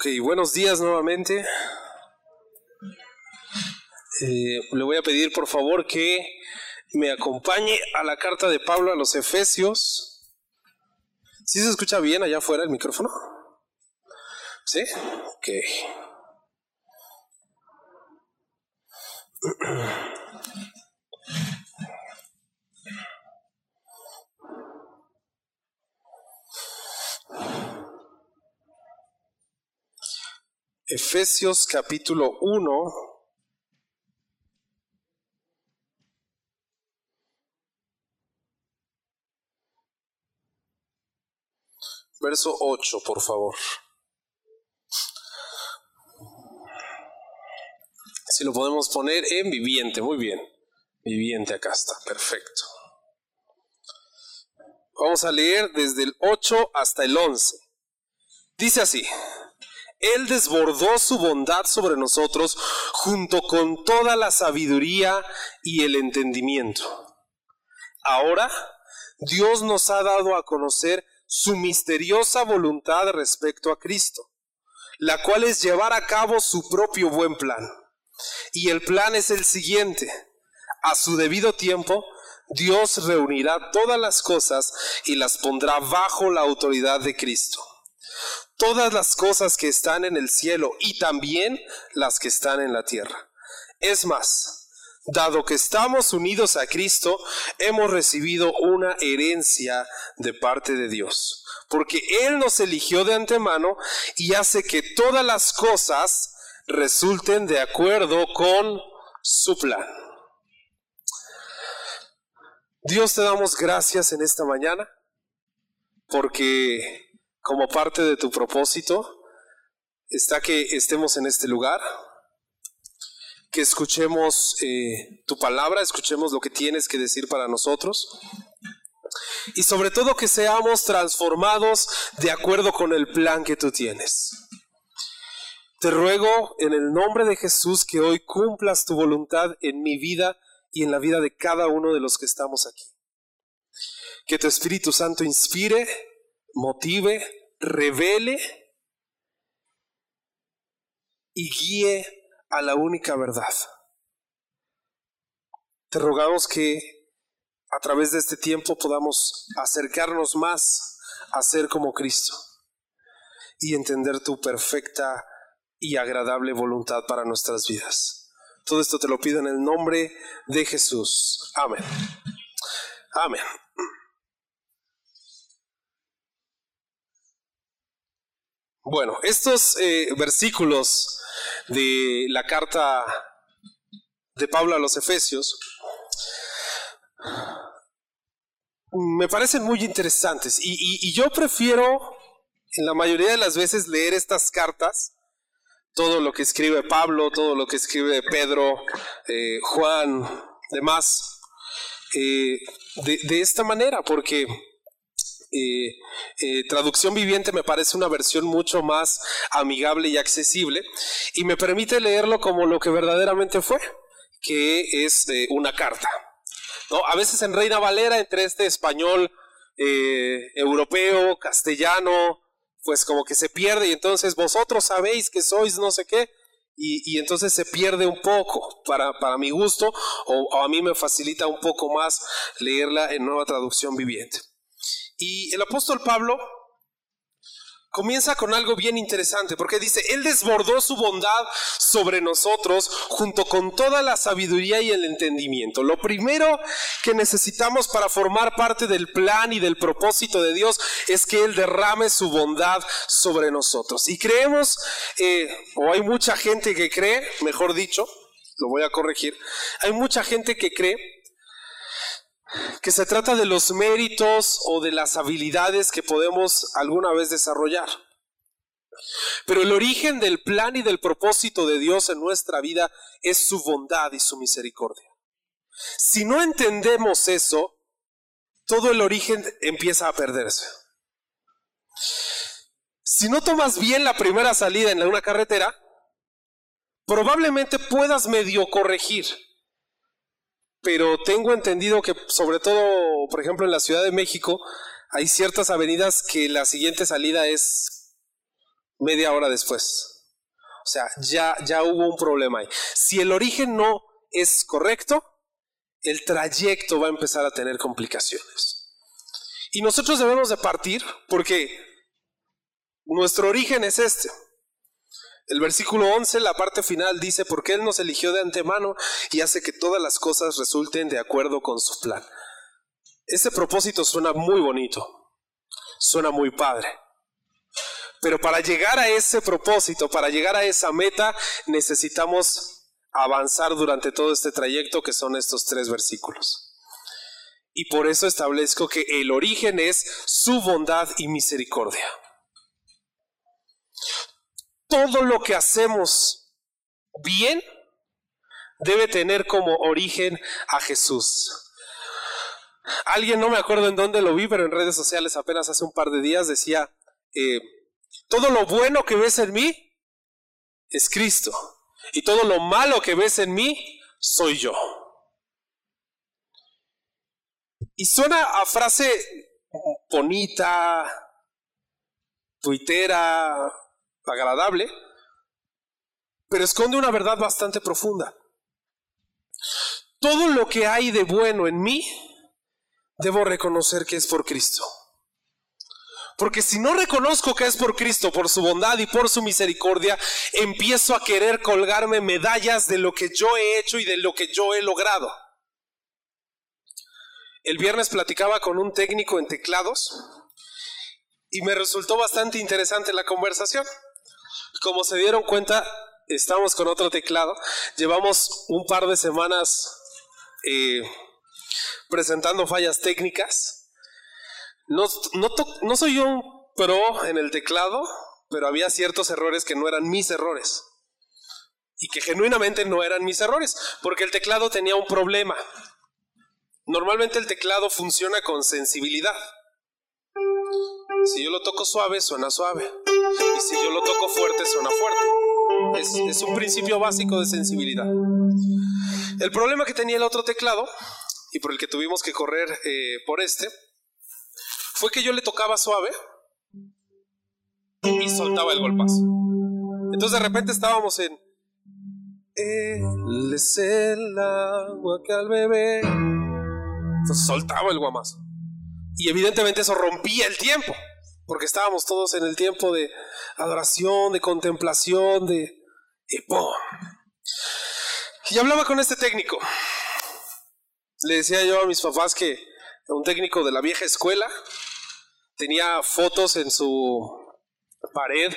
Ok, buenos días nuevamente. Eh, le voy a pedir por favor que me acompañe a la carta de Pablo a los Efesios. ¿Sí se escucha bien allá afuera el micrófono? ¿Sí? Ok. Efesios capítulo 1. Verso 8, por favor. Si lo podemos poner en viviente, muy bien. Viviente, acá está, perfecto. Vamos a leer desde el 8 hasta el 11. Dice así. Él desbordó su bondad sobre nosotros junto con toda la sabiduría y el entendimiento. Ahora, Dios nos ha dado a conocer su misteriosa voluntad respecto a Cristo, la cual es llevar a cabo su propio buen plan. Y el plan es el siguiente. A su debido tiempo, Dios reunirá todas las cosas y las pondrá bajo la autoridad de Cristo todas las cosas que están en el cielo y también las que están en la tierra. Es más, dado que estamos unidos a Cristo, hemos recibido una herencia de parte de Dios, porque Él nos eligió de antemano y hace que todas las cosas resulten de acuerdo con su plan. Dios te damos gracias en esta mañana porque como parte de tu propósito está que estemos en este lugar, que escuchemos eh, tu palabra, escuchemos lo que tienes que decir para nosotros y sobre todo que seamos transformados de acuerdo con el plan que tú tienes. Te ruego en el nombre de Jesús que hoy cumplas tu voluntad en mi vida y en la vida de cada uno de los que estamos aquí. Que tu Espíritu Santo inspire, motive, revele y guíe a la única verdad. Te rogamos que a través de este tiempo podamos acercarnos más a ser como Cristo y entender tu perfecta y agradable voluntad para nuestras vidas. Todo esto te lo pido en el nombre de Jesús. Amén. Amén. Bueno, estos eh, versículos de la carta de Pablo a los Efesios me parecen muy interesantes. Y, yo prefiero en la mayoría de las veces leer estas cartas, todo lo que escribe Pablo, todo lo que escribe Pedro, eh, Juan, demás, eh, de, de esta manera, porque eh, eh, traducción viviente me parece una versión mucho más amigable y accesible y me permite leerlo como lo que verdaderamente fue, que es eh, una carta. ¿no? A veces en Reina Valera, entre este español europeo, castellano, pues como que se pierde y entonces vosotros sabéis que sois no sé qué. Y, entonces se pierde un poco para, para mi gusto o a mí me facilita un poco más leerla en nueva traducción viviente. Y el apóstol Pablo comienza con algo bien interesante, porque dice, Él desbordó su bondad sobre nosotros junto con toda la sabiduría y el entendimiento. Lo primero que necesitamos para formar parte del plan y del propósito de Dios es que Él derrame su bondad sobre nosotros. Y creemos, eh, o hay mucha gente que cree, mejor dicho, lo voy a corregir, hay mucha gente que cree que se trata de los méritos o de las habilidades que podemos alguna vez desarrollar. Pero el origen del plan y del propósito de Dios en nuestra vida es su bondad y su misericordia. Si no entendemos eso, todo el origen empieza a perderse. Si no tomas bien la primera salida en una carretera, probablemente puedas medio corregir pero tengo entendido que sobre todo, por ejemplo, en la Ciudad de México, hay ciertas avenidas que la siguiente salida es media hora después. O sea, ya, ya hubo un problema ahí. Si el origen no es correcto, el trayecto va a empezar a tener complicaciones. Y nosotros debemos de partir porque nuestro origen es este. El versículo 11, la parte final dice, porque Él nos eligió de antemano y hace que todas las cosas resulten de acuerdo con su plan. Ese propósito suena muy bonito, suena muy padre. Pero para llegar a ese propósito, para llegar a esa meta, necesitamos avanzar durante todo este trayecto que son estos tres versículos. Y por eso establezco que el origen es su bondad y misericordia. Todo lo que hacemos bien debe tener como origen a Jesús. Alguien, no me acuerdo en dónde lo vi, pero en redes sociales apenas hace un par de días decía, eh, todo lo bueno que ves en mí es Cristo. Y todo lo malo que ves en mí soy yo. Y suena a frase bonita, tuitera, agradable, pero esconde una verdad bastante profunda. Todo lo que hay de bueno en mí, debo reconocer que es por Cristo. Porque si no reconozco que es por Cristo, por su bondad y por su misericordia, empiezo a querer colgarme medallas de lo que yo he hecho y de lo que yo he logrado. El viernes platicaba con un técnico en teclados y me resultó bastante interesante la conversación. Como se dieron cuenta, estamos con otro teclado. Llevamos un par de semanas eh, presentando fallas técnicas no, no, soy yo un pro en el teclado, pero había ciertos errores que no eran mis errores. Y que genuinamente no eran mis errores, porque el teclado tenía un problema. Normalmente el teclado funciona con sensibilidad. Si yo lo toco suave, suena suave. Y si yo lo toco fuerte, suena fuerte. Es, un principio básico de sensibilidad. El problema que tenía el otro teclado, y por el que tuvimos que correr eh, por este, fue que yo le tocaba suave y soltaba el golpazo. Entonces de repente estábamos en... Él es el agua que al bebé... Entonces soltaba el guamazo. Y evidentemente eso rompía el tiempo, porque estábamos todos en el tiempo de adoración, de contemplación, de... Y, y hablaba con este técnico. Le decía yo a mis papás que un técnico de la vieja escuela tenía fotos en su pared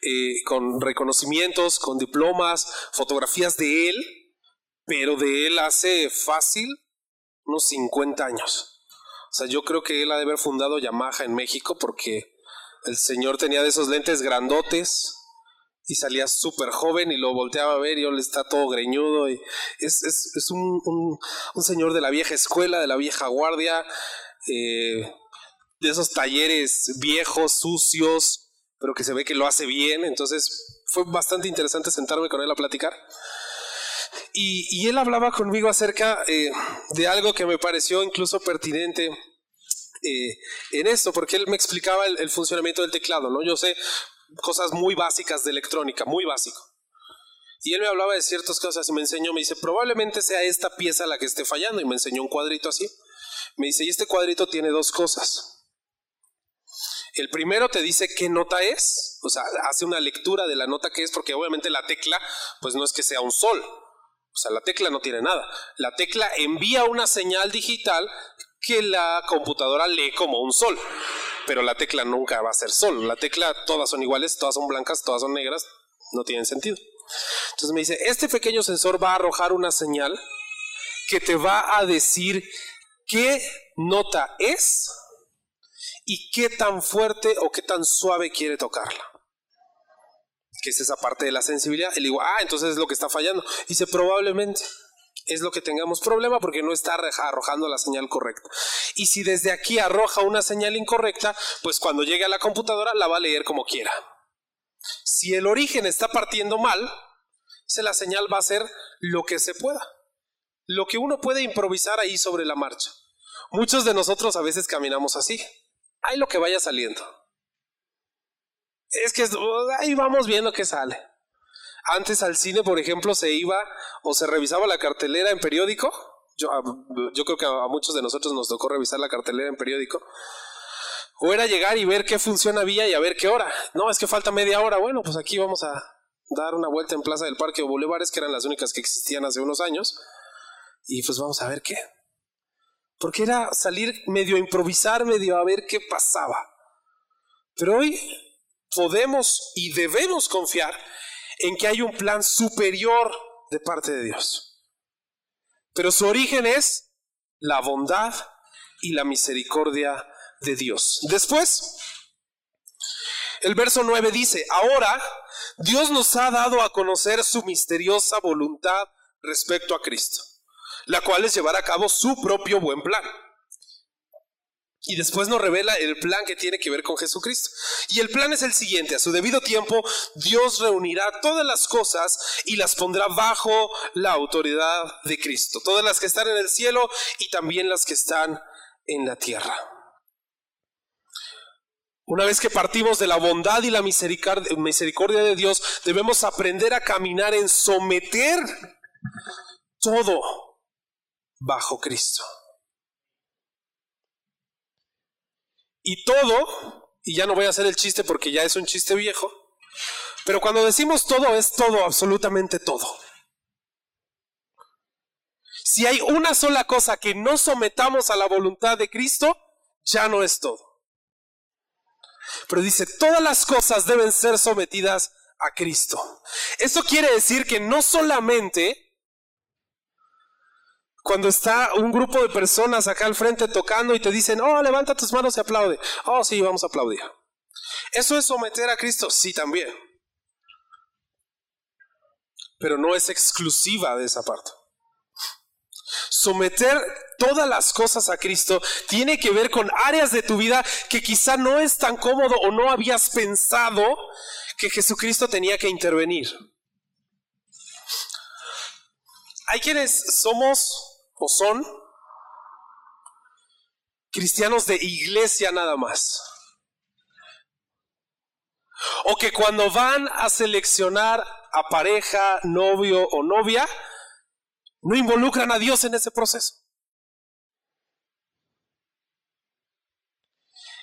eh, con reconocimientos, con diplomas, fotografías de él, pero de él hace fácil unos 50 años. O sea, yo creo que él ha de haber fundado Yamaha en México porque el señor tenía de esos lentes grandotes y salía súper joven y lo volteaba a ver y él está todo greñudo. Y es, es, un, un, señor de la vieja escuela, de la vieja guardia. Eh, de esos talleres viejos, sucios, pero que se ve que lo hace bien. Entonces fue bastante interesante sentarme con él a platicar. Y, él hablaba conmigo acerca eh, de algo que me pareció incluso pertinente eh, en esto, porque él me explicaba el, el, funcionamiento del teclado, ¿no? Yo sé cosas muy básicas de electrónica, muy básico. Y él me hablaba de ciertas cosas y me enseñó, me dice, probablemente sea esta pieza la que esté fallando, y me enseñó un cuadrito así. Me dice, y este cuadrito tiene dos cosas. El primero te dice qué nota es, o sea, hace una lectura de la nota que es, porque obviamente la tecla, pues no es que sea un sol, o sea, la tecla no tiene nada. La tecla envía una señal digital que la computadora lee como un sol, pero la tecla nunca va a ser sol. La tecla todas son iguales, todas son blancas, todas son negras, no tienen sentido. Entonces me dice, este pequeño sensor va a arrojar una señal que te va a decir qué nota es y qué tan fuerte o qué tan suave quiere tocarla. Que es esa parte de la sensibilidad. Y le digo, ah, entonces es lo que está fallando. Y dice, probablemente es lo que tengamos problema porque no está arrojando la señal correcta. Y si desde aquí arroja una señal incorrecta, pues cuando llegue a la computadora la va a leer como quiera. Si el origen está partiendo mal, la señal va a ser lo que se pueda. Lo que uno puede improvisar ahí sobre la marcha. Muchos de nosotros a veces caminamos así hay lo que vaya saliendo. Es que ahí vamos viendo qué sale. Antes al cine, por ejemplo, se iba o se revisaba la cartelera en periódico. Yo, yo creo que a muchos de nosotros nos tocó revisar la cartelera en periódico. O era llegar y ver qué función había y a ver qué hora. No, es que falta media hora. Bueno, pues aquí vamos a dar una vuelta en Plaza del Parque o Bulevares, que eran las únicas que existían hace unos años. Y pues vamos a ver qué. Porque era salir medio a improvisar, medio a ver qué pasaba. Pero hoy podemos y debemos confiar en que hay un plan superior de parte de Dios. Pero su origen es la bondad y la misericordia de Dios. Después, el verso 9 dice, ahora Dios nos ha dado a conocer su misteriosa voluntad respecto a Cristo, la cual es llevar a cabo su propio buen plan. Y después nos revela el plan que tiene que ver con Jesucristo. Y el plan es el siguiente, a su debido tiempo Dios reunirá todas las cosas y las pondrá bajo la autoridad de Cristo, todas las que están en el cielo y también las que están en la tierra. Una vez que partimos de la bondad y la misericordia de Dios, debemos aprender a caminar en someter todo bajo Cristo. Y todo, y ya no voy a hacer el chiste porque ya es un chiste viejo, pero cuando decimos todo es todo, absolutamente todo. Si hay una sola cosa que no sometamos a la voluntad de Cristo, ya no es todo. Pero dice, todas las cosas deben ser sometidas a Cristo. Eso quiere decir que no solamente cuando está un grupo de personas acá al frente tocando y te dicen, oh, levanta tus manos y aplaude. Oh, sí, vamos a aplaudir. ¿Eso es someter a Cristo? Sí, también. Pero no es exclusiva de esa parte. Someter todas las cosas a Cristo tiene que ver con áreas de tu vida que quizá no es tan cómodo o no habías pensado que Jesucristo tenía que intervenir. Hay quienes somos o son cristianos de iglesia nada más. O que cuando van a seleccionar a pareja, novio o novia, no involucran a Dios en ese proceso.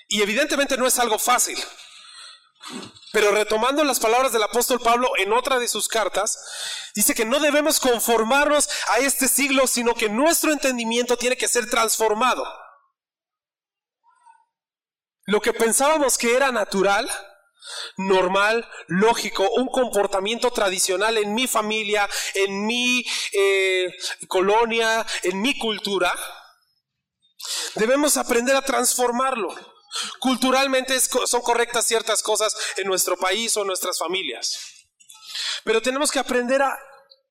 Y evidentemente no es algo fácil. Pero retomando las palabras del apóstol Pablo en otra de sus cartas, dice que no debemos conformarnos a este siglo, sino que nuestro entendimiento tiene que ser transformado. Lo que pensábamos que era natural, normal, lógico, un comportamiento tradicional en mi familia, en mi eh, colonia, en mi cultura, debemos aprender a transformarlo. Culturalmente son correctas ciertas cosas en nuestro país o en nuestras familias. Pero tenemos que aprender a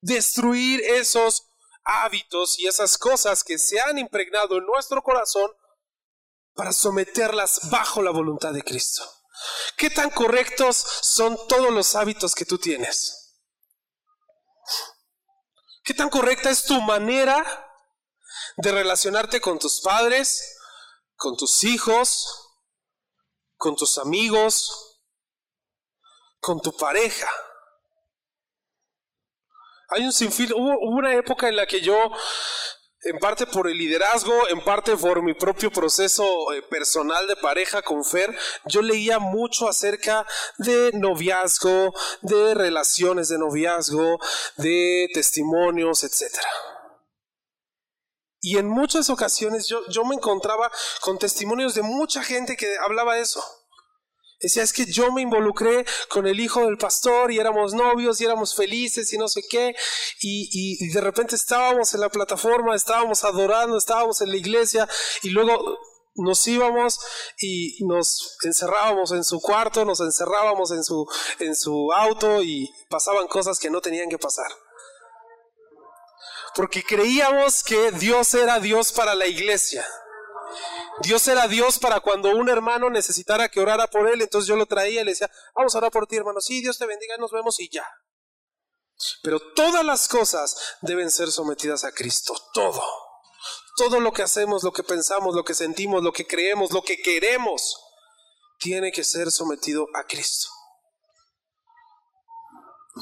destruir esos hábitos y esas cosas que se han impregnado en nuestro corazón para someterlas bajo la voluntad de Cristo. ¿Qué tan correctos son todos los hábitos que tú tienes? ¿Qué tan correcta es tu manera de relacionarte con tus padres, con tus hijos, con tus amigos, con tu pareja. Hay un sinfín, hubo, una época en la que yo, en parte por el liderazgo, en parte por mi propio proceso eh, personal de pareja con Fer, yo leía mucho acerca de noviazgo, de relaciones de noviazgo, de testimonios, etcétera. Y en muchas ocasiones yo, yo me encontraba con testimonios de mucha gente que hablaba eso. Decía, es que yo me involucré con el hijo del pastor y éramos novios y éramos felices y no sé qué. Y, y, de repente estábamos en la plataforma, estábamos adorando, estábamos en la iglesia y luego nos íbamos y nos encerrábamos en su cuarto, nos encerrábamos en su, en su auto y pasaban cosas que no tenían que pasar porque creíamos que Dios era Dios para la iglesia. Dios era Dios para cuando un hermano necesitara que orara por él, entonces yo lo traía y le decía, vamos a orar por ti hermano, sí, Dios te bendiga, nos vemos y ya. Pero todas las cosas deben ser sometidas a Cristo, todo. Todo lo que hacemos, lo que pensamos, lo que sentimos, lo que creemos, lo que queremos, tiene que ser sometido a Cristo.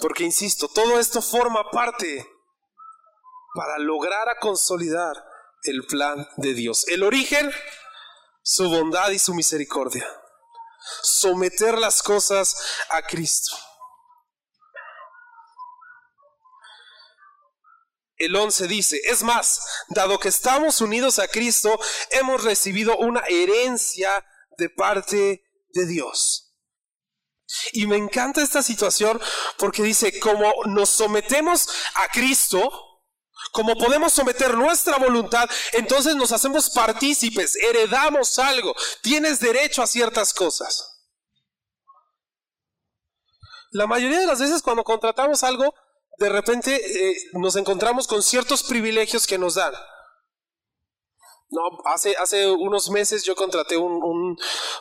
Porque, insisto, todo esto forma parte para lograr a consolidar el plan de Dios. El origen, su bondad y su misericordia. Someter las cosas a Cristo. El 11 dice, es más, dado que estamos unidos a Cristo, hemos recibido una herencia de parte de Dios. Y me encanta esta situación porque dice, como nos sometemos a Cristo, como podemos someter nuestra voluntad, entonces nos hacemos partícipes, heredamos algo, tienes derecho a ciertas cosas. La mayoría de las veces cuando contratamos algo, de repente eh, nos encontramos con ciertos privilegios que nos dan. No, hace, hace unos meses yo contraté un,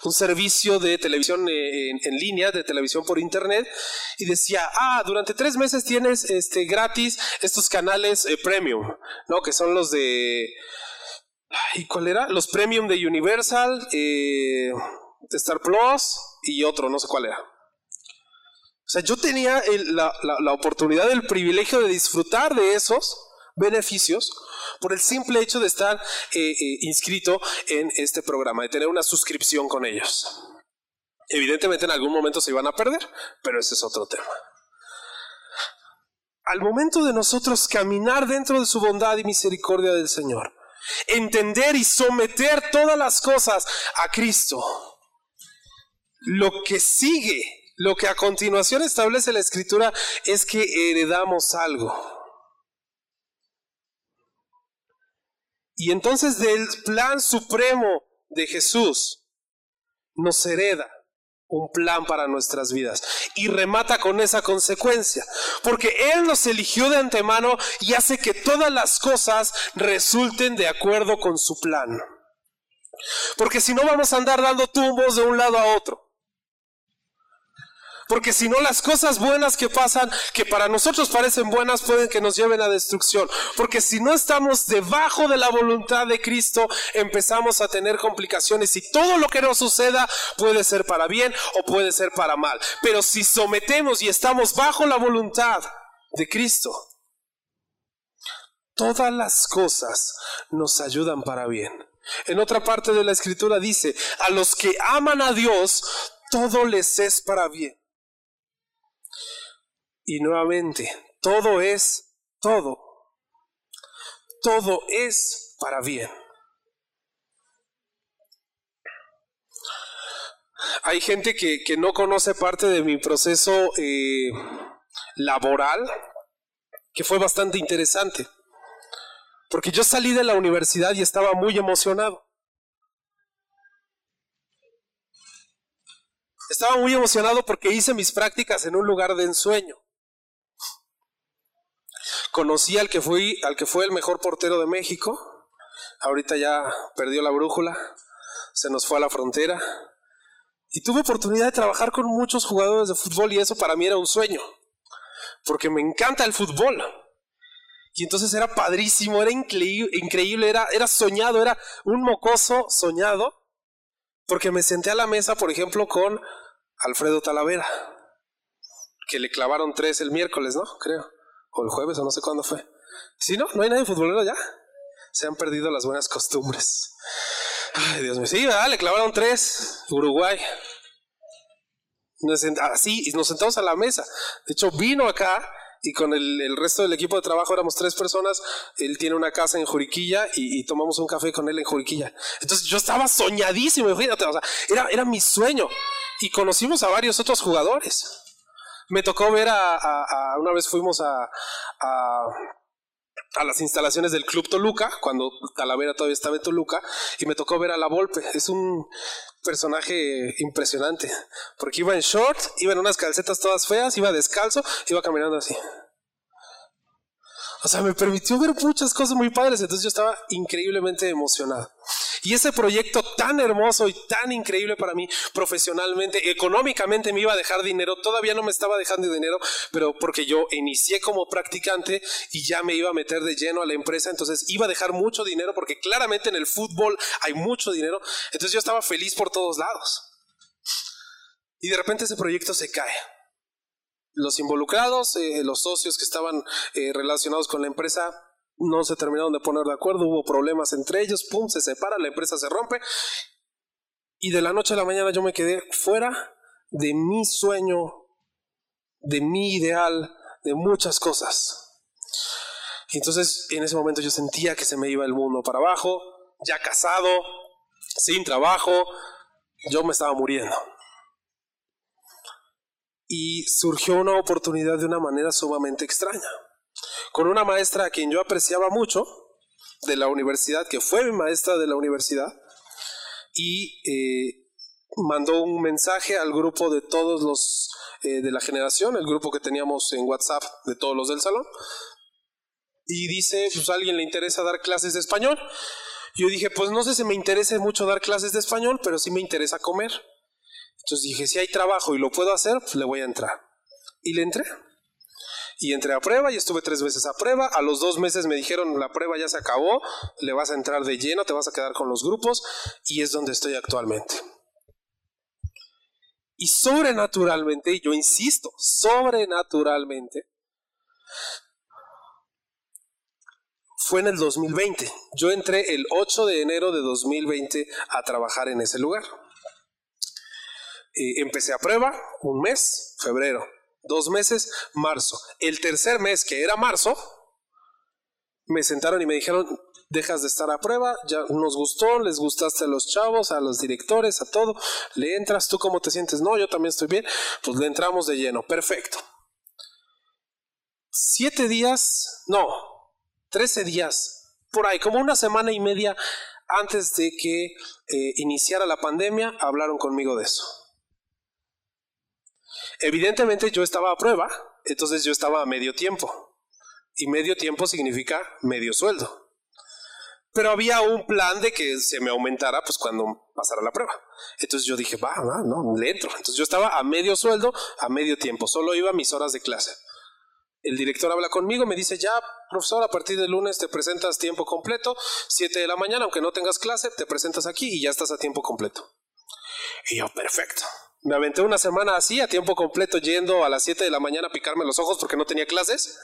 servicio de televisión eh, en, línea, de televisión por internet, y decía, ah, durante tres meses tienes este, gratis estos canales eh, premium, ¿no? Que son los de... ¿Y cuál era? Los premium de Universal, de Star Plus y otro, no sé cuál era. O sea, yo tenía la, oportunidad, el privilegio de disfrutar de esos beneficios por el simple hecho de estar eh, eh, inscrito en este programa, de tener una suscripción con ellos. Evidentemente en algún momento se iban a perder, pero ese es otro tema. Al momento de nosotros caminar dentro de su bondad y misericordia del Señor, entender y someter todas las cosas a Cristo, lo que sigue lo que a continuación establece la escritura es que heredamos algo. Y entonces del plan supremo de Jesús nos hereda un plan para nuestras vidas. Y remata con esa consecuencia. Porque Él nos eligió de antemano y hace que todas las cosas resulten de acuerdo con su plan. Porque si no vamos a andar dando tumbos de un lado a otro. Porque si no, las cosas buenas que pasan, que para nosotros parecen buenas, pueden que nos lleven a destrucción. Porque si no estamos debajo de la voluntad de Cristo, empezamos a tener complicaciones y todo lo que nos suceda puede ser para bien o puede ser para mal. Pero si sometemos y estamos bajo la voluntad de Cristo, todas las cosas nos ayudan para bien. En otra parte de la escritura dice, a los que aman a Dios, todo les es para bien. Y nuevamente, todo es, todo, todo es para bien. Hay gente que, no conoce parte de mi proceso eh, laboral, que fue bastante interesante, porque yo salí de la universidad y estaba muy emocionado. Estaba muy emocionado porque hice mis prácticas en un lugar de ensueño. Conocí al que, fui, al que fue el mejor portero de México. Ahorita ya perdió la brújula, se nos fue a la frontera. Y tuve oportunidad de trabajar con muchos jugadores de fútbol y eso para mí era un sueño. Porque me encanta el fútbol. Y entonces era padrísimo, era increíble, era, era soñado, era un mocoso soñado. Porque me senté a la mesa, por ejemplo, con Alfredo Talavera, que le clavaron tres el miércoles, ¿no? Creo o el jueves, o no sé cuándo fue. Si no, no hay nadie futbolero ya. Se han perdido las buenas costumbres. Ay, Dios mío. Sí, ¿verdad? Le clavaron tres. Uruguay. Así, y nos sentamos a la mesa. De hecho, vino acá y con el, resto del equipo de trabajo éramos tres personas. Él tiene una casa en Juriquilla y, tomamos un café con él en Juriquilla. Entonces yo estaba soñadísimo, o sea, era, era mi sueño. Y conocimos a varios otros jugadores. Me tocó ver a, una vez fuimos a, a, las instalaciones del Club Toluca, cuando Talavera todavía estaba en Toluca, y me tocó ver a La Volpe. Es un personaje impresionante, porque iba en short, iba en unas calcetas todas feas, iba descalzo, iba caminando así. O sea, me permitió ver muchas cosas muy padres, entonces yo estaba increíblemente emocionado. Y ese proyecto tan hermoso y tan increíble para mí, profesionalmente, económicamente me iba a dejar dinero, todavía no me estaba dejando dinero, pero porque yo inicié como practicante y ya me iba a meter de lleno a la empresa, entonces iba a dejar mucho dinero porque claramente en el fútbol hay mucho dinero, entonces yo estaba feliz por todos lados. Y de repente ese proyecto se cae. los involucrados, eh, los socios que estaban eh, relacionados con la empresa, no se terminaron de poner de acuerdo, hubo problemas entre ellos, pum, se separa, la empresa se rompe. Y de la noche a la mañana yo me quedé fuera de mi sueño, de mi ideal, de muchas cosas. Entonces en ese momento yo sentía que se me iba el mundo para abajo, ya casado, sin trabajo, yo me estaba muriendo y surgió una oportunidad de una manera sumamente extraña. Con una maestra a quien yo apreciaba mucho de la universidad, que fue mi maestra de la universidad, y eh, mandó un mensaje al grupo de todos los eh, de la generación, el grupo que teníamos en WhatsApp de todos los del salón, y dice, pues a alguien le interesa dar clases de español. Yo dije, pues no sé si me interesa mucho dar clases de español, pero sí me interesa comer. Entonces dije, si hay trabajo y lo puedo hacer, pues le voy a entrar. Y le entré. Y entré a prueba y estuve tres veces a prueba. A los dos meses me dijeron, la prueba ya se acabó, le vas a entrar de lleno, te vas a quedar con los grupos y es donde estoy actualmente. Y sobrenaturalmente, y yo insisto, sobrenaturalmente, fue en el 2020. Yo entré el 8 de enero de 2020 a trabajar en ese lugar empecé a prueba, un mes, febrero, dos meses, marzo. El tercer mes, que era marzo, me sentaron y me dijeron, dejas de estar a prueba, ya nos gustó, les gustaste a los chavos, a los directores, a todo, le entras, ¿tú cómo te sientes? No, yo también estoy bien, pues le entramos de lleno, perfecto. Siete días, no, trece días, por ahí, como una semana y media antes de que eh, iniciara la pandemia, hablaron conmigo de eso. Evidentemente yo estaba a prueba, entonces yo estaba a medio tiempo. Y medio tiempo significa medio sueldo. Pero había un plan de que se me aumentara pues cuando pasara la prueba. Entonces yo dije, va, va, no, le entro. Entonces yo estaba a medio sueldo, a medio tiempo. Solo iba a mis horas de clase. El director habla conmigo, me dice, ya, profesor, a partir del lunes te presentas tiempo completo, 7 de la mañana, aunque no tengas clase, te presentas aquí y ya estás a tiempo completo. Y yo, perfecto. Me aventé una semana así, a tiempo completo, yendo a las 7 de la mañana a picarme los ojos porque no tenía clases.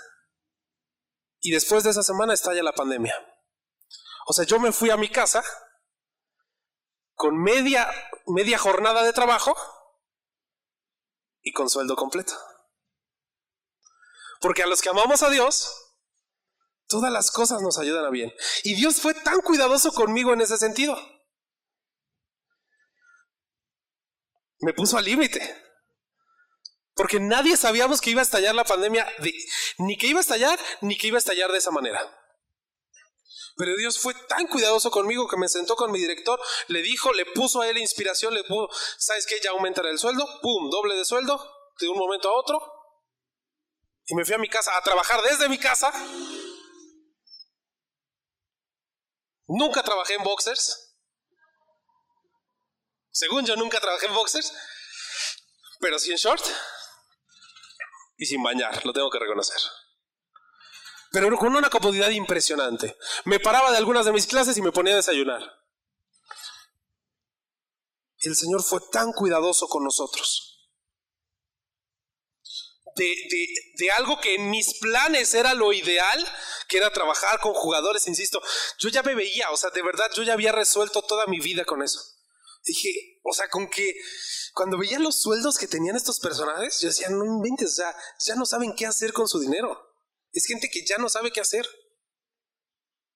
Y después de esa semana estalla la pandemia. O sea, yo me fui a mi casa con media, media jornada de trabajo y con sueldo completo. Porque a los que amamos a Dios, todas las cosas nos ayudan a bien. Y Dios fue tan cuidadoso conmigo en ese sentido. Me puso al límite. Porque nadie sabíamos que iba a estallar la pandemia, ni que iba a estallar, ni que iba a estallar de esa manera. Pero Dios fue tan cuidadoso conmigo que me sentó con mi director, le dijo, le puso a él inspiración, le puso, ¿sabes qué? Ya aumentará el sueldo, pum, doble de sueldo, de un momento a otro. Y me fui a mi casa a trabajar desde mi casa. Nunca trabajé en boxers. Según yo nunca trabajé en boxers, pero sí en short y sin bañar, lo tengo que reconocer. Pero con una comodidad impresionante. Me paraba de algunas de mis clases y me ponía a desayunar. El Señor fue tan cuidadoso con nosotros. De, de, algo que en mis planes era lo ideal, que era trabajar con jugadores, insisto, yo ya me veía, o sea, de verdad yo ya había resuelto toda mi vida con eso. Dije, o sea, con que cuando veía los sueldos que tenían estos personajes, yo decía, no inventes, o sea, ya no saben qué hacer con su dinero. Es gente que ya no sabe qué hacer.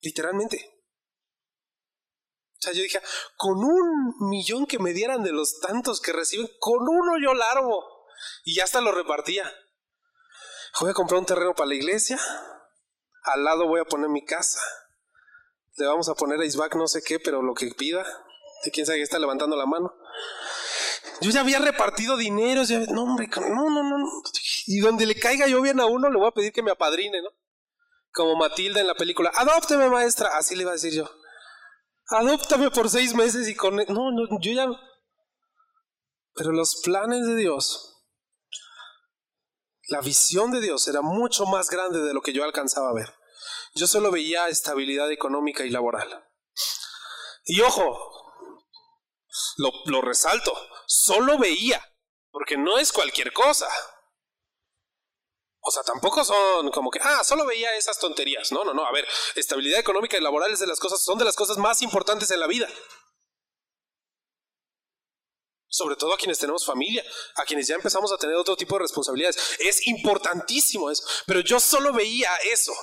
Literalmente. O sea, yo dije, con un millón que me dieran de los tantos que reciben, con uno yo largo. Y ya hasta lo repartía. Voy a comprar un terreno para la iglesia. Al lado voy a poner mi casa. Le vamos a poner a Isbac no sé qué, pero lo que pida quién sabe que está levantando la mano. Yo ya había repartido dinero, no, hombre, no, no, no. Y donde le caiga yo bien a uno, le voy a pedir que me apadrine, ¿no? Como Matilda en la película, adópteme maestra, así le iba a decir yo. Adóptame por seis meses y con... No, no, yo ya... Pero los planes de Dios, la visión de Dios era mucho más grande de lo que yo alcanzaba a ver. Yo solo veía estabilidad económica y laboral. Y ojo, lo, resalto, solo veía, porque no es cualquier cosa. O sea, tampoco son como que, ah, solo veía esas tonterías. No, no, no. A ver, estabilidad económica y laboral es de las cosas, son de las cosas más importantes en la vida. Sobre todo a quienes tenemos familia, a quienes ya empezamos a tener otro tipo de responsabilidades. Es importantísimo eso. Pero yo solo veía eso.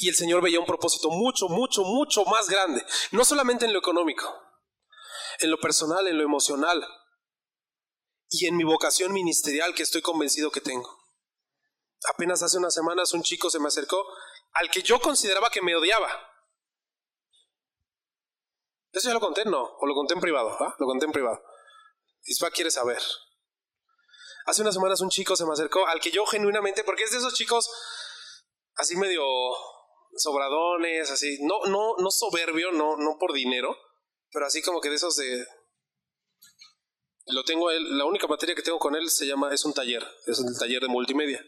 Y el Señor veía un propósito mucho, mucho, mucho más grande. No solamente en lo económico, en lo personal, en lo emocional y en mi vocación ministerial que estoy convencido que tengo. Apenas hace unas semanas un chico se me acercó al que yo consideraba que me odiaba. Eso ya lo conté, no, o lo conté en privado, ¿ah? Lo conté en privado. Ispa quiere saber. Hace unas semanas un chico se me acercó al que yo genuinamente, porque es de esos chicos así medio sobradones, así, no, no, no soberbio, no, no por dinero, pero así como que de esos de lo tengo él, la única materia que tengo con él se llama, es un taller, es el taller de multimedia.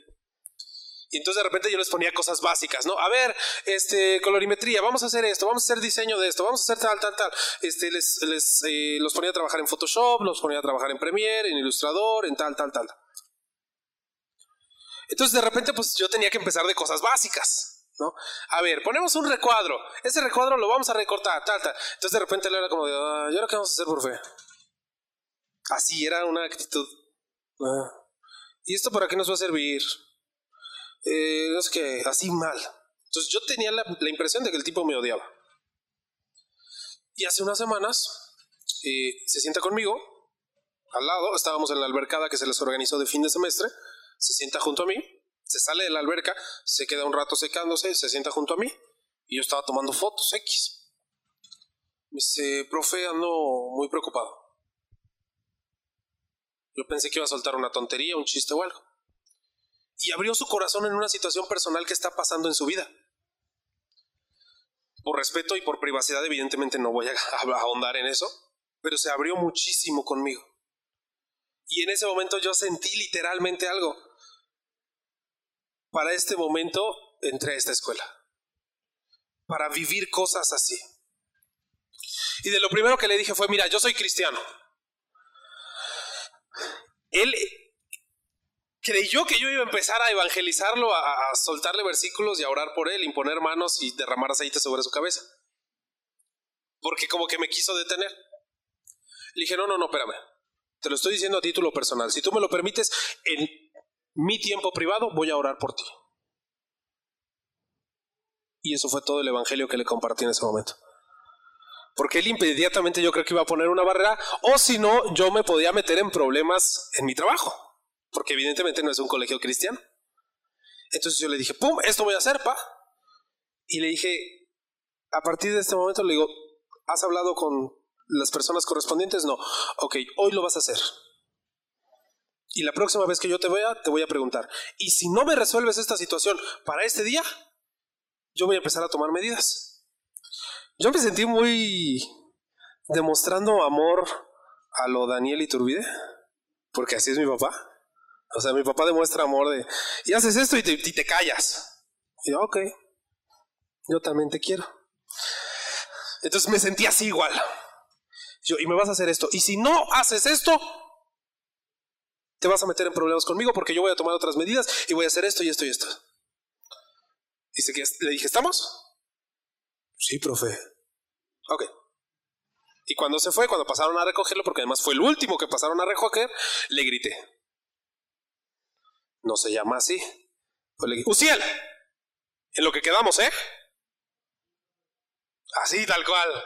Y entonces de repente yo les ponía cosas básicas, ¿no? A ver, este, colorimetría, vamos a hacer esto, vamos a hacer diseño de esto, vamos a hacer tal, tal, tal. Este, les, les eh, los ponía a trabajar en Photoshop, los ponía a trabajar en Premiere, en Illustrator, en tal, tal, tal. Entonces de repente pues yo tenía que empezar de cosas básicas, ¿no? A ver, ponemos un recuadro, ese recuadro lo vamos a recortar, tal, tal. Entonces de repente él era como de, ah, ¿y ahora qué vamos a hacer por fe? Así era una actitud. Ah, ¿Y esto para qué nos va a servir? Eh, es que así mal. Entonces yo tenía la, impresión de que el tipo me odiaba. Y hace unas semanas eh, se sienta conmigo, al lado, estábamos en la albercada que se les organizó de fin de semestre, se sienta junto a mí, se sale de la alberca, se queda un rato secándose, se sienta junto a mí, y yo estaba tomando fotos X. Me dice, profe, ando muy preocupado. Yo pensé que iba a soltar una tontería, un chiste o algo y abrió su corazón en una situación personal que está pasando en su vida. Por respeto y por privacidad, evidentemente no voy a ahondar en eso, pero se abrió muchísimo conmigo. Y en ese momento yo sentí literalmente algo. Para este momento entré a esta escuela. Para vivir cosas así. Y de lo primero que le dije fue, mira, yo soy cristiano. Él creyó que yo iba a empezar a evangelizarlo, a, soltarle versículos y a orar por él, imponer manos y derramar aceite sobre su cabeza. Porque como que me quiso detener. Le dije, no, no, no, espérame. Te lo estoy diciendo a título personal. Si tú me lo permites, en mi tiempo privado voy a orar por ti. Y eso fue todo el evangelio que le compartí en ese momento. Porque él inmediatamente yo creo que iba a poner una barrera, o si no, yo me podía meter en problemas en mi trabajo porque evidentemente no es un colegio cristiano. Entonces yo le dije, ¡pum! Esto voy a hacer, pa. Y le dije, a partir de este momento le digo, ¿has hablado con las personas correspondientes? No. Ok, hoy lo vas a hacer. Y la próxima vez que yo te vea, te voy a preguntar. Y si no me resuelves esta situación para este día, yo voy a empezar a tomar medidas. Yo me sentí muy demostrando amor a lo Daniel Iturbide, porque así es mi papá. O sea, mi papá demuestra amor de, y haces esto y te, callas. Y yo, ok, yo también te quiero. Entonces me sentí así igual. Yo, y me vas a hacer esto. Y si no haces esto, te vas a meter en problemas conmigo porque yo voy a tomar otras medidas y voy a hacer esto y esto y esto. Dice que le dije, ¿estamos? Sí, profe. Ok. Y cuando se fue, cuando pasaron a recogerlo, porque además fue el último que pasaron a recoger, le grité. No se llama así. Pues le Uciel, en lo que quedamos, ¿eh? Así, tal cual.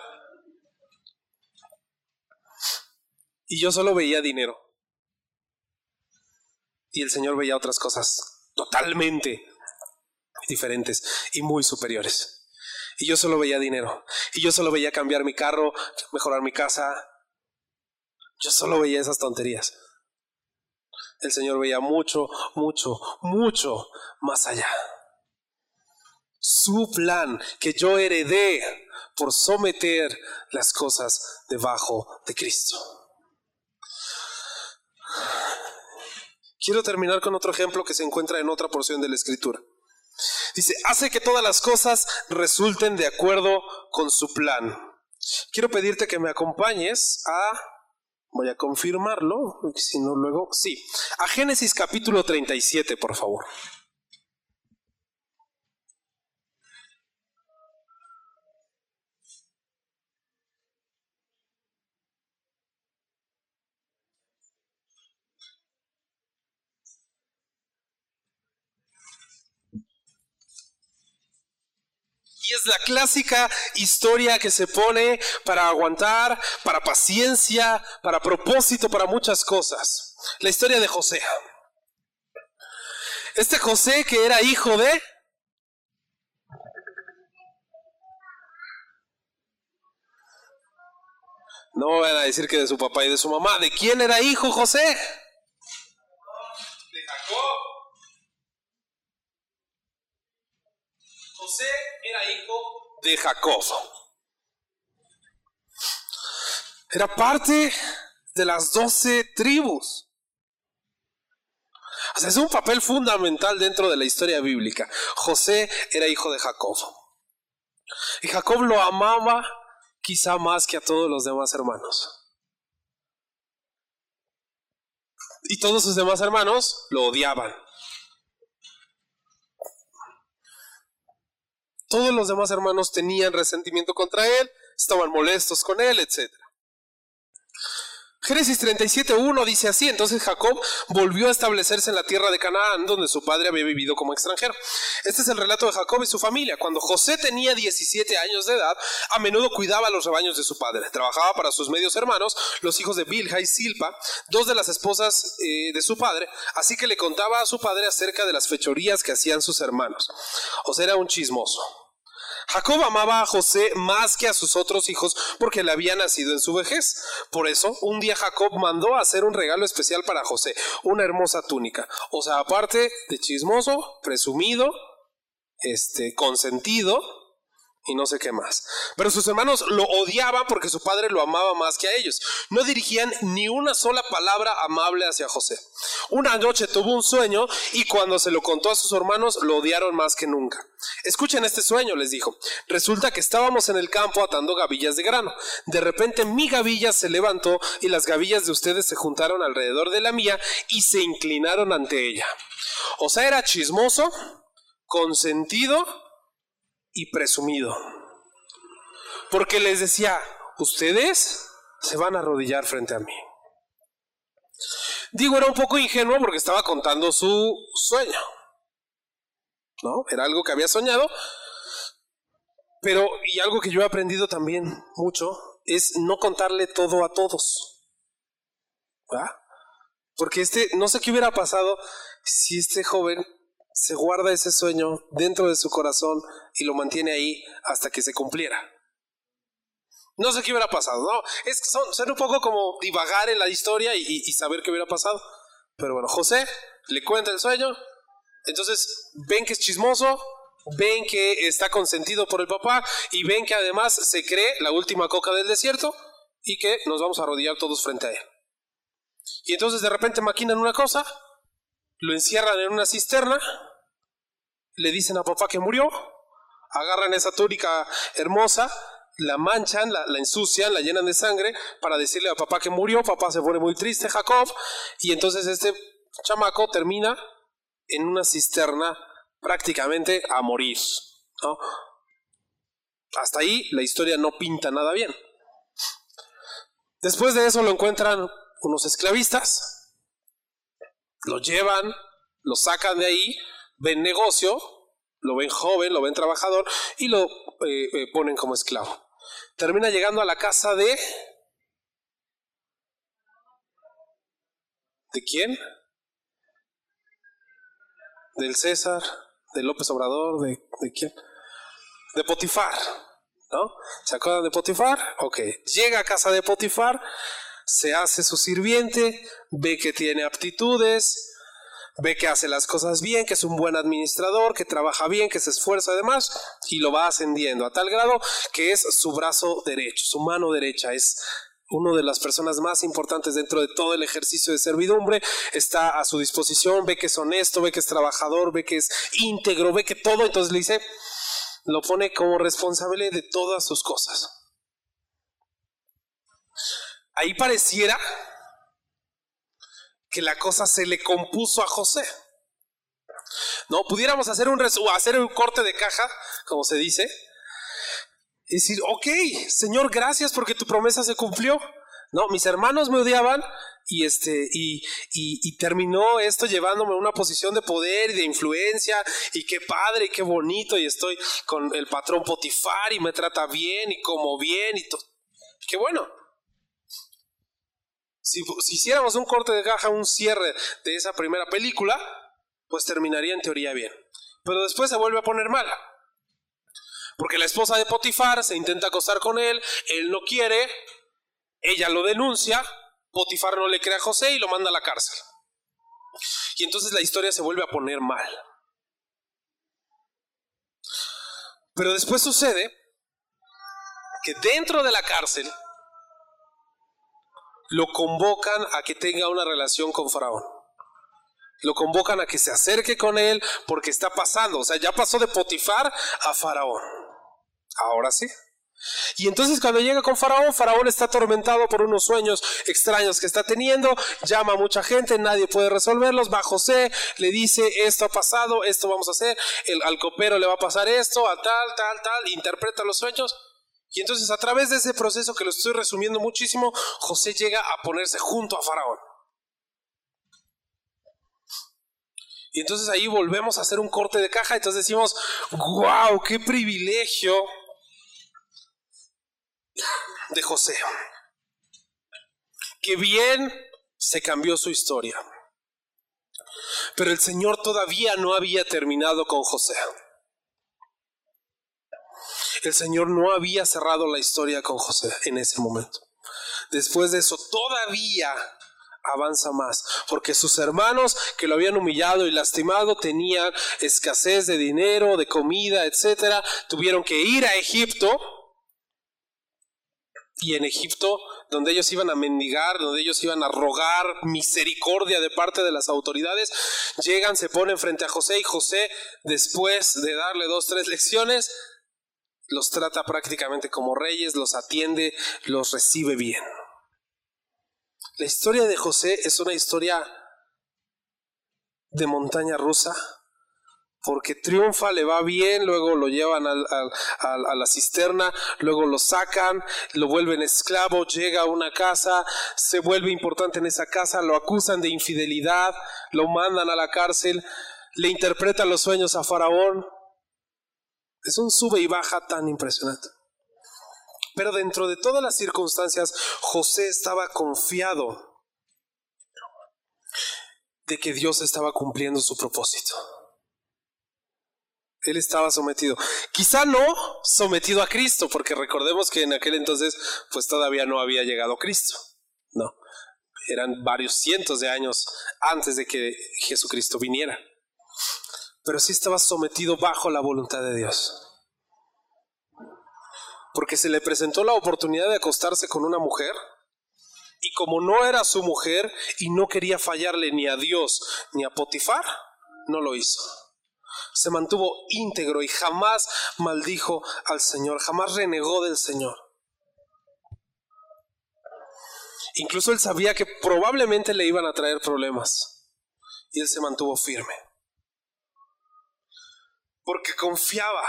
Y yo solo veía dinero. Y el Señor veía otras cosas totalmente diferentes y muy superiores. Y yo solo veía dinero. Y yo solo veía cambiar mi carro, mejorar mi casa. Yo solo veía esas tonterías el Señor veía mucho, mucho, mucho más allá. Su plan que yo heredé por someter las cosas debajo de Cristo. Quiero terminar con otro ejemplo que se encuentra en otra porción de la escritura. Dice, hace que todas las cosas resulten de acuerdo con su plan. Quiero pedirte que me acompañes a Voy a confirmarlo, si no luego... Sí, a Génesis capítulo 37, por favor. Y es la clásica historia que se pone para aguantar, para paciencia, para propósito, para muchas cosas. La historia de José. Este José que era hijo de... No van a decir que de su papá y de su mamá. ¿De quién era hijo José? De Jacob. José era hijo de Jacob. Era parte de las doce tribus. O sea, es un papel fundamental dentro de la historia bíblica. José era hijo de Jacob. Y Jacob lo amaba quizá más que a todos los demás hermanos. Y todos sus demás hermanos lo odiaban. Todos los demás hermanos tenían resentimiento contra él, estaban molestos con él, etc. Génesis 37.1 dice así, entonces Jacob volvió a establecerse en la tierra de Canaán, donde su padre había vivido como extranjero. Este es el relato de Jacob y su familia. Cuando José tenía 17 años de edad, a menudo cuidaba los rebaños de su padre. Trabajaba para sus medios hermanos, los hijos de Bilha y Silpa, dos de las esposas eh, de su padre, así que le contaba a su padre acerca de las fechorías que hacían sus hermanos. Sea, era un chismoso. Jacob amaba a José más que a sus otros hijos porque le había nacido en su vejez. Por eso, un día Jacob mandó a hacer un regalo especial para José, una hermosa túnica. O sea, aparte de chismoso, presumido, este, consentido, y no sé qué más. Pero sus hermanos lo odiaban porque su padre lo amaba más que a ellos. No dirigían ni una sola palabra amable hacia José. Una noche tuvo un sueño y cuando se lo contó a sus hermanos lo odiaron más que nunca. Escuchen este sueño, les dijo. Resulta que estábamos en el campo atando gavillas de grano. De repente mi gavilla se levantó y las gavillas de ustedes se juntaron alrededor de la mía y se inclinaron ante ella. O sea, era chismoso, consentido y presumido. Porque les decía, ustedes se van a arrodillar frente a mí. Digo, era un poco ingenuo porque estaba contando su sueño. ¿No? Era algo que había soñado. Pero, y algo que yo he aprendido también mucho, es no contarle todo a todos. Porque este, no sé qué hubiera pasado si este joven se guarda ese sueño dentro de su corazón y lo mantiene ahí hasta que se cumpliera. No sé qué hubiera pasado, ¿no? Es son, un poco como divagar en la historia y, y saber qué hubiera pasado. Pero bueno, José le cuenta el sueño, entonces ven que es chismoso, ven que está consentido por el papá y ven que además se cree la última coca del desierto y que nos vamos a arrodillar todos frente a él. Y entonces de repente maquinan una cosa, lo encierran en una cisterna le dicen a papá que murió, agarran esa túnica hermosa, la manchan, la, ensucian, la llenan de sangre para decirle a papá que murió, papá se pone muy triste, Jacob, y entonces este chamaco termina en una cisterna prácticamente a morir. Hasta ahí la historia no pinta nada bien. Después de eso lo encuentran unos esclavistas, lo llevan, lo sacan de ahí, ven negocio, lo ven joven, lo ven trabajador y lo eh, eh, ponen como esclavo. Termina llegando a la casa de... ¿De quién? Del César, de López Obrador, de, de quién? De Potifar, ¿no? ¿Se acuerdan de Potifar? Ok, llega a casa de Potifar, se hace su sirviente, ve que tiene aptitudes, ve que hace las cosas bien, que es un buen administrador, que trabaja bien, que se esfuerza además y lo va ascendiendo a tal grado que es su brazo derecho, su mano derecha, es una de las personas más importantes dentro de todo el ejercicio de servidumbre, está a su disposición, ve que es honesto, ve que es trabajador, ve que es íntegro, ve que todo, entonces le dice, lo pone como responsable de todas sus cosas. ahí pareciera que la cosa se le compuso a José. No, pudiéramos hacer un, hacer un corte de caja, como se dice, y decir, ok, Señor, gracias porque tu promesa se cumplió. No, mis hermanos me odiaban y, este, y, y, terminó esto llevándome a una posición de poder y de influencia y qué padre y qué bonito y estoy con el patrón Potifar y me trata bien y como bien y todo. Qué bueno. Si, si hiciéramos un corte de caja, un cierre de esa primera película, pues terminaría en teoría bien. Pero después se vuelve a poner mala. Porque la esposa de Potifar se intenta acostar con él, él no quiere, ella lo denuncia, Potifar no le cree a José y lo manda a la cárcel. Y entonces la historia se vuelve a poner mal. Pero después sucede que dentro de la cárcel lo convocan a que tenga una relación con Faraón. Lo convocan a que se acerque con él porque está pasando, o sea, ya pasó de Potifar a Faraón. Ahora sí. Y entonces cuando llega con Faraón, Faraón está atormentado por unos sueños extraños que está teniendo, llama a mucha gente, nadie puede resolverlos, va José, le dice, esto ha pasado, esto vamos a hacer, el, al copero le va a pasar esto, a tal, tal, tal, interpreta los sueños. Y entonces a través de ese proceso que lo estoy resumiendo muchísimo, José llega a ponerse junto a Faraón. Y entonces ahí volvemos a hacer un corte de caja. Entonces decimos, wow, qué privilegio de José. Qué bien se cambió su historia. Pero el Señor todavía no había terminado con José. El Señor no había cerrado la historia con José en ese momento. Después de eso, todavía avanza más, porque sus hermanos que lo habían humillado y lastimado tenían escasez de dinero, de comida, etcétera, tuvieron que ir a Egipto y en Egipto, donde ellos iban a mendigar, donde ellos iban a rogar misericordia de parte de las autoridades, llegan, se ponen frente a José y José, después de darle dos, tres lecciones, los trata prácticamente como reyes, los atiende, los recibe bien. La historia de José es una historia de montaña rusa, porque triunfa, le va bien, luego lo llevan a la cisterna, luego lo sacan, lo vuelven esclavo, llega a una casa, se vuelve importante en esa casa, lo acusan de infidelidad, lo mandan a la cárcel, le interpretan los sueños a Faraón. Es un sube y baja tan impresionante. Pero dentro de todas las circunstancias, José estaba confiado de que Dios estaba cumpliendo su propósito. Él estaba sometido. Quizá no sometido a Cristo, porque recordemos que en aquel entonces pues todavía no había llegado Cristo. No, eran varios cientos de años antes de que Jesucristo viniera. Pero sí estaba sometido bajo la voluntad de Dios porque se le presentó la oportunidad de acostarse con una mujer y como no era su mujer y no quería fallarle ni a Dios ni a Potifar, no lo hizo. Se mantuvo íntegro y jamás maldijo al Señor, jamás renegó del Señor. Incluso él sabía que probablemente le iban a traer problemas y él se mantuvo firme. Porque confiaba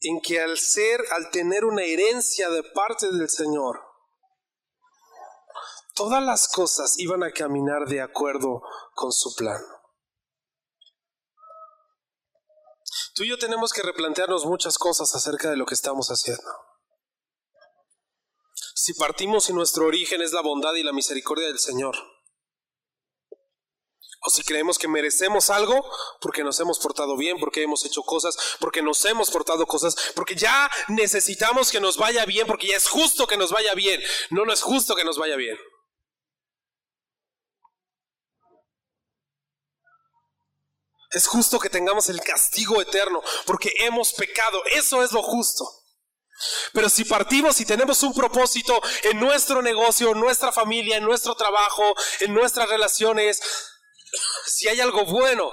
en que al ser, al tener una herencia de parte del Señor, todas las cosas iban a caminar de acuerdo con su plan. Tú y yo tenemos que replantearnos muchas cosas acerca de lo que estamos haciendo. Si partimos y nuestro origen es la bondad y la misericordia del Señor, o si creemos que merecemos algo porque nos hemos portado bien, porque hemos hecho cosas, porque nos hemos portado cosas, porque ya necesitamos que nos vaya bien, porque ya es justo que nos vaya bien. No, no es justo que nos vaya bien. Es justo que tengamos el castigo eterno porque hemos pecado. Eso es lo justo. Pero si partimos y tenemos un propósito en nuestro negocio, en nuestra familia, en nuestro trabajo, en nuestras relaciones, si hay algo bueno,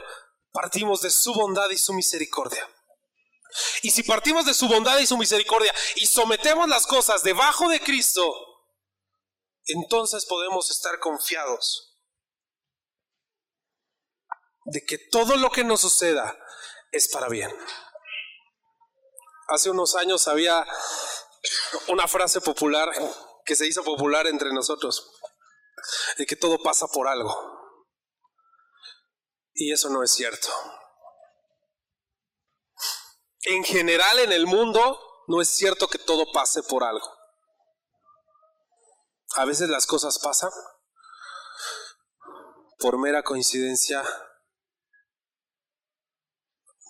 partimos de su bondad y su misericordia. Y si partimos de su bondad y su misericordia y sometemos las cosas debajo de Cristo, entonces podemos estar confiados de que todo lo que nos suceda es para bien. Hace unos años había una frase popular que se hizo popular entre nosotros, de que todo pasa por algo. Y eso no es cierto. En general en el mundo no es cierto que todo pase por algo. A veces las cosas pasan por mera coincidencia.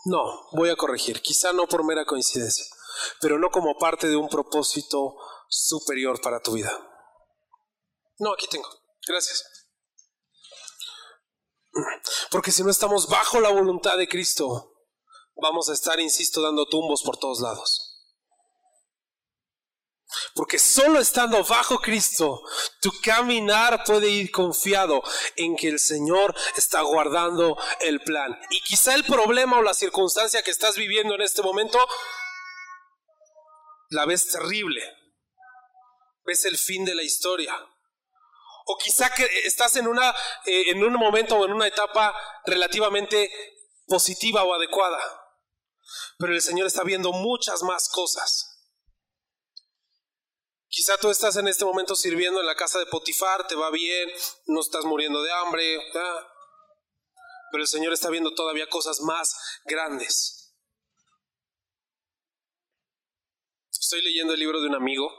No, voy a corregir, quizá no por mera coincidencia, pero no como parte de un propósito superior para tu vida. No, aquí tengo. Gracias. Porque si no estamos bajo la voluntad de Cristo, vamos a estar, insisto, dando tumbos por todos lados. Porque solo estando bajo Cristo, tu caminar puede ir confiado en que el Señor está guardando el plan. Y quizá el problema o la circunstancia que estás viviendo en este momento, la ves terrible. Ves el fin de la historia. O quizá que estás en, una, eh, en un momento o en una etapa relativamente positiva o adecuada. Pero el Señor está viendo muchas más cosas. Quizá tú estás en este momento sirviendo en la casa de Potifar, te va bien, no estás muriendo de hambre, pero el Señor está viendo todavía cosas más grandes. Estoy leyendo el libro de un amigo,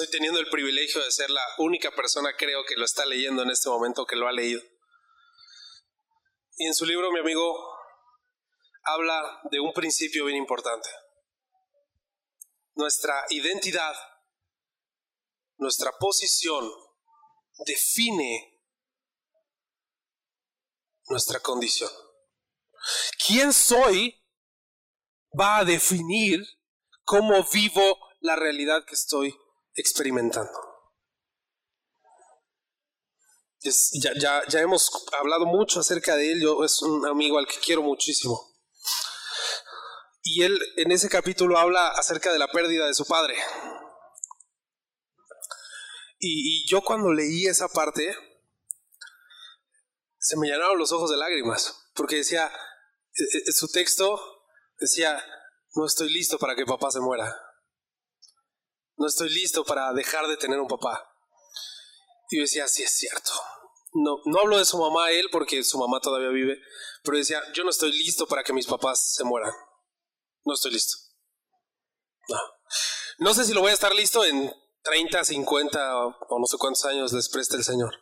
estoy teniendo el privilegio de ser la única persona creo que lo está leyendo en este momento, que lo ha leído. Y en su libro mi amigo habla de un principio bien importante. Nuestra identidad nuestra posición define nuestra condición. ¿Quién soy va a definir cómo vivo la realidad que estoy experimentando? ya, hemos hablado mucho acerca de él, yo es un amigo al que quiero muchísimo. Y él en ese capítulo habla acerca de la pérdida de su padre. Y, yo cuando leí esa parte, se me llenaron los ojos de lágrimas, porque decía, e, e, su texto decía, no estoy listo para que papá se muera. No estoy listo para dejar de tener un papá. Y yo decía, sí es cierto. No, no hablo de su mamá él porque su mamá todavía vive, pero decía, yo no estoy listo para que mis papás se mueran. No estoy listo. No. No sé si lo voy a estar listo en 30, 50 o no sé cuántos años les preste el Señor.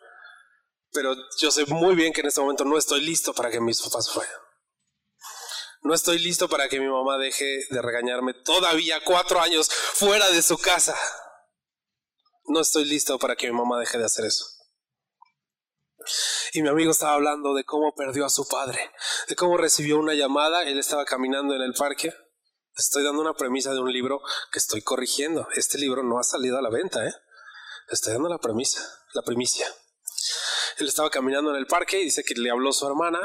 Pero yo sé muy bien que en este momento no estoy listo para que mis papás fueran. No estoy listo para que mi mamá deje de regañarme todavía cuatro años fuera de su casa. No estoy listo para que mi mamá deje de hacer eso. Y mi amigo estaba hablando de cómo perdió a su padre, de cómo recibió una llamada, él estaba caminando en el parque Estoy dando una premisa de un libro que estoy corrigiendo. Este libro no ha salido a la venta, ¿eh? Estoy dando la premisa, la primicia. Él estaba caminando en el parque y dice que le habló su hermana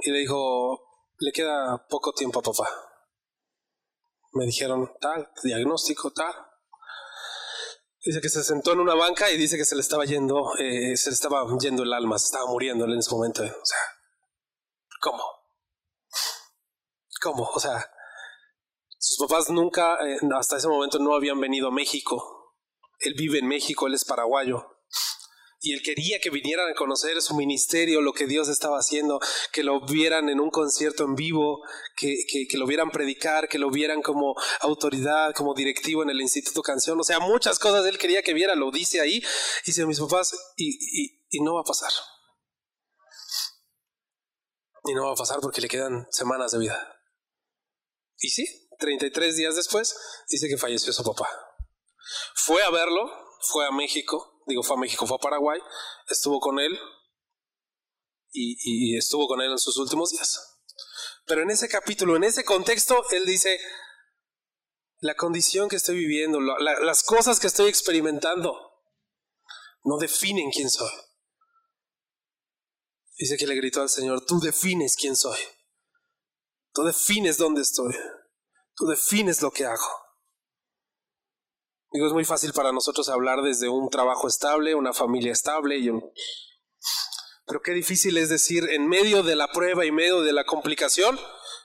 y le dijo, le queda poco tiempo a papá. Me dijeron tal, diagnóstico tal. Dice que se sentó en una banca y dice que se le estaba yendo, eh, se le estaba yendo el alma, se estaba muriendo en ese momento. O sea, ¿cómo? ¿Cómo? O sea, sus papás nunca, eh, hasta ese momento, no habían venido a México. Él vive en México, él es paraguayo. Y él quería que vinieran a conocer su ministerio, lo que Dios estaba haciendo, que lo vieran en un concierto en vivo, que, lo vieran predicar, que lo vieran como autoridad, como directivo en el Instituto Canción. O sea, muchas cosas él quería que viera, lo dice ahí. Dice mis papás, y, y no va a pasar. Y no va a pasar porque le quedan semanas de vida. Y sí, 33 días después, dice que falleció su papá. Fue a verlo, fue a México, digo, fue a México, fue a Paraguay, estuvo con él y, estuvo con él en sus últimos días. Pero en ese capítulo, en ese contexto, él dice, la condición que estoy viviendo, las cosas que estoy experimentando, no definen quién soy. Dice que le gritó al Señor, tú defines quién soy. Tú defines dónde estoy. Tú defines lo que hago. Digo, es muy fácil para nosotros hablar desde un trabajo estable, una familia estable y un... Pero qué difícil es decir, en medio de la prueba y medio de la complicación,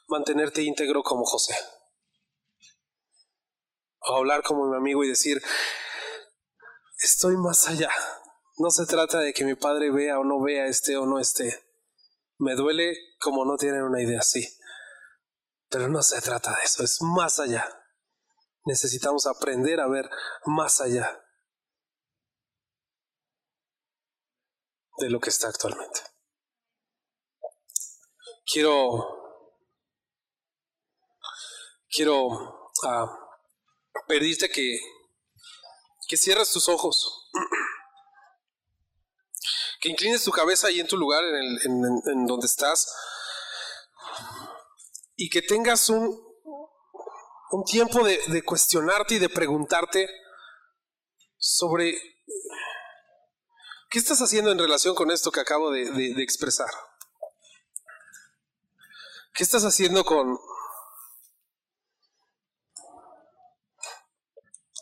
mantenerte íntegro como José. O hablar como mi amigo y decir, estoy más allá. No se trata de que mi padre vea o no vea, este o no esté. Me duele como no tienen una idea así. Pero no se trata de eso, es más allá. Necesitamos aprender a ver más allá de lo que está actualmente. Quiero, quiero uh, pedirte que, que cierres tus ojos, que inclines tu cabeza ahí en tu lugar, en, el, en donde estás, y que tengas un, un tiempo de, cuestionarte y de preguntarte sobre qué estás haciendo en relación con esto que acabo de, de, de expresar. ¿Qué estás haciendo con,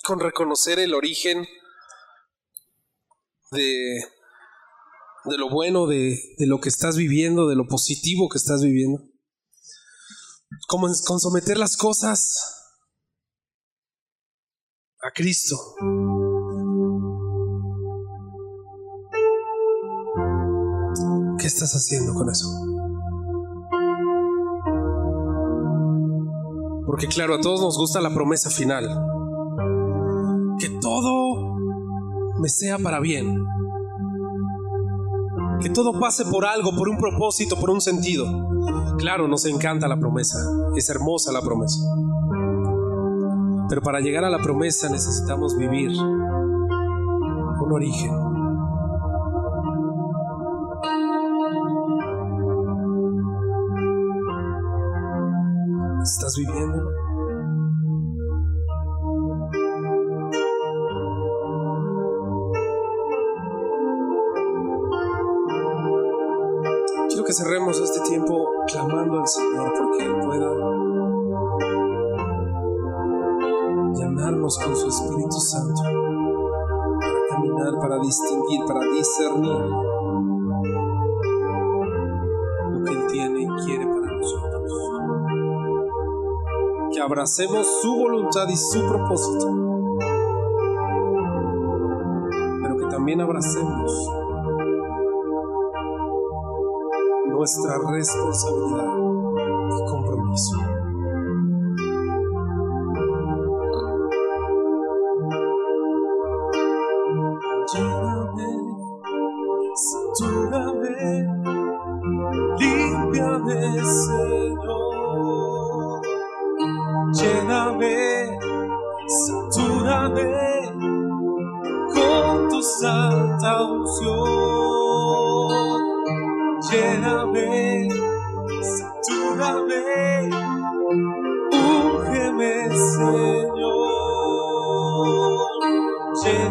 con reconocer el origen de, de lo bueno, de, de, lo que estás viviendo, de lo positivo que estás viviendo. Como con someter las cosas a Cristo. ¿Qué estás haciendo con eso? Porque claro, a todos nos gusta la promesa final. Que todo me sea para bien. Que todo pase por algo, por un propósito, por un sentido. Claro, nos encanta la promesa. Es hermosa la promesa. Pero para llegar a la promesa necesitamos vivir un origen. ¿Estás viviendo? Cerremos este tiempo clamando al Señor porque Él pueda con su Espíritu Santo para caminar, para distinguir, para discernir lo que Él tiene y quiere para nosotros. Que abracemos su voluntad y su propósito, pero que también abracemos nuestra responsabilidad y compromiso.